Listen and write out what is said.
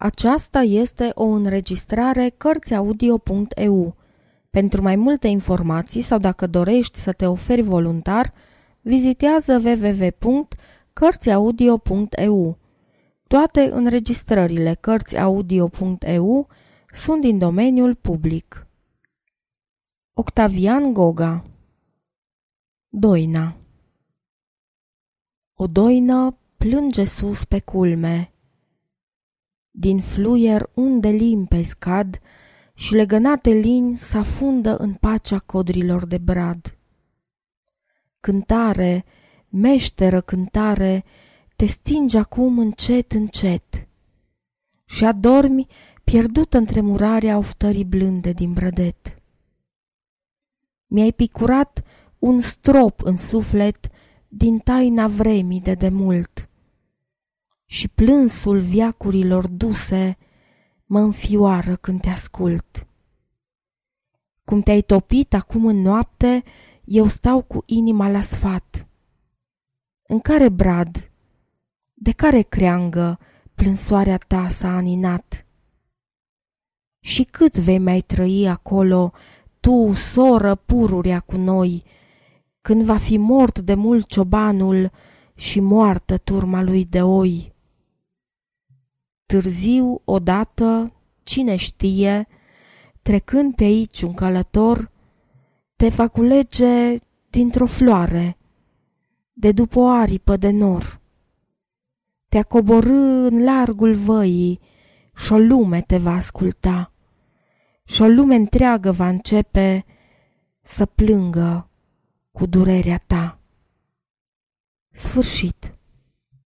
Aceasta este o înregistrare Cărțiaudio.eu. Pentru mai multe informații sau dacă dorești să te oferi voluntar, vizitează www.cărțiaudio.eu. Toate înregistrările Cărțiaudio.eu sunt din domeniul public. Octavian Goga Doina O doină plânge sus pe culme din fluier unde limpezi cad și legănate lini s-afundă în pacea codrilor de brad. Cântare, meșteră cântare, te stingi acum încet, încet și adormi pierdut între murarea oftării blânde din brădet. Mi-ai picurat un strop în suflet din taina vremii de demult și plânsul viacurilor duse mă înfioară când te ascult. Cum te-ai topit acum în noapte, eu stau cu inima la sfat. În care brad, de care creangă plânsoarea ta s-a aninat? Și cât vei mai trăi acolo, tu, soră pururea cu noi, când va fi mort de mult ciobanul și moartă turma lui de oi? Târziu, odată, cine știe, trecând pe aici un călător, te va culege dintr-o floare, de după o aripă de nor. Te-a coborâ în largul văii și o lume te va asculta și o lume întreagă va începe să plângă cu durerea ta. Sfârșit.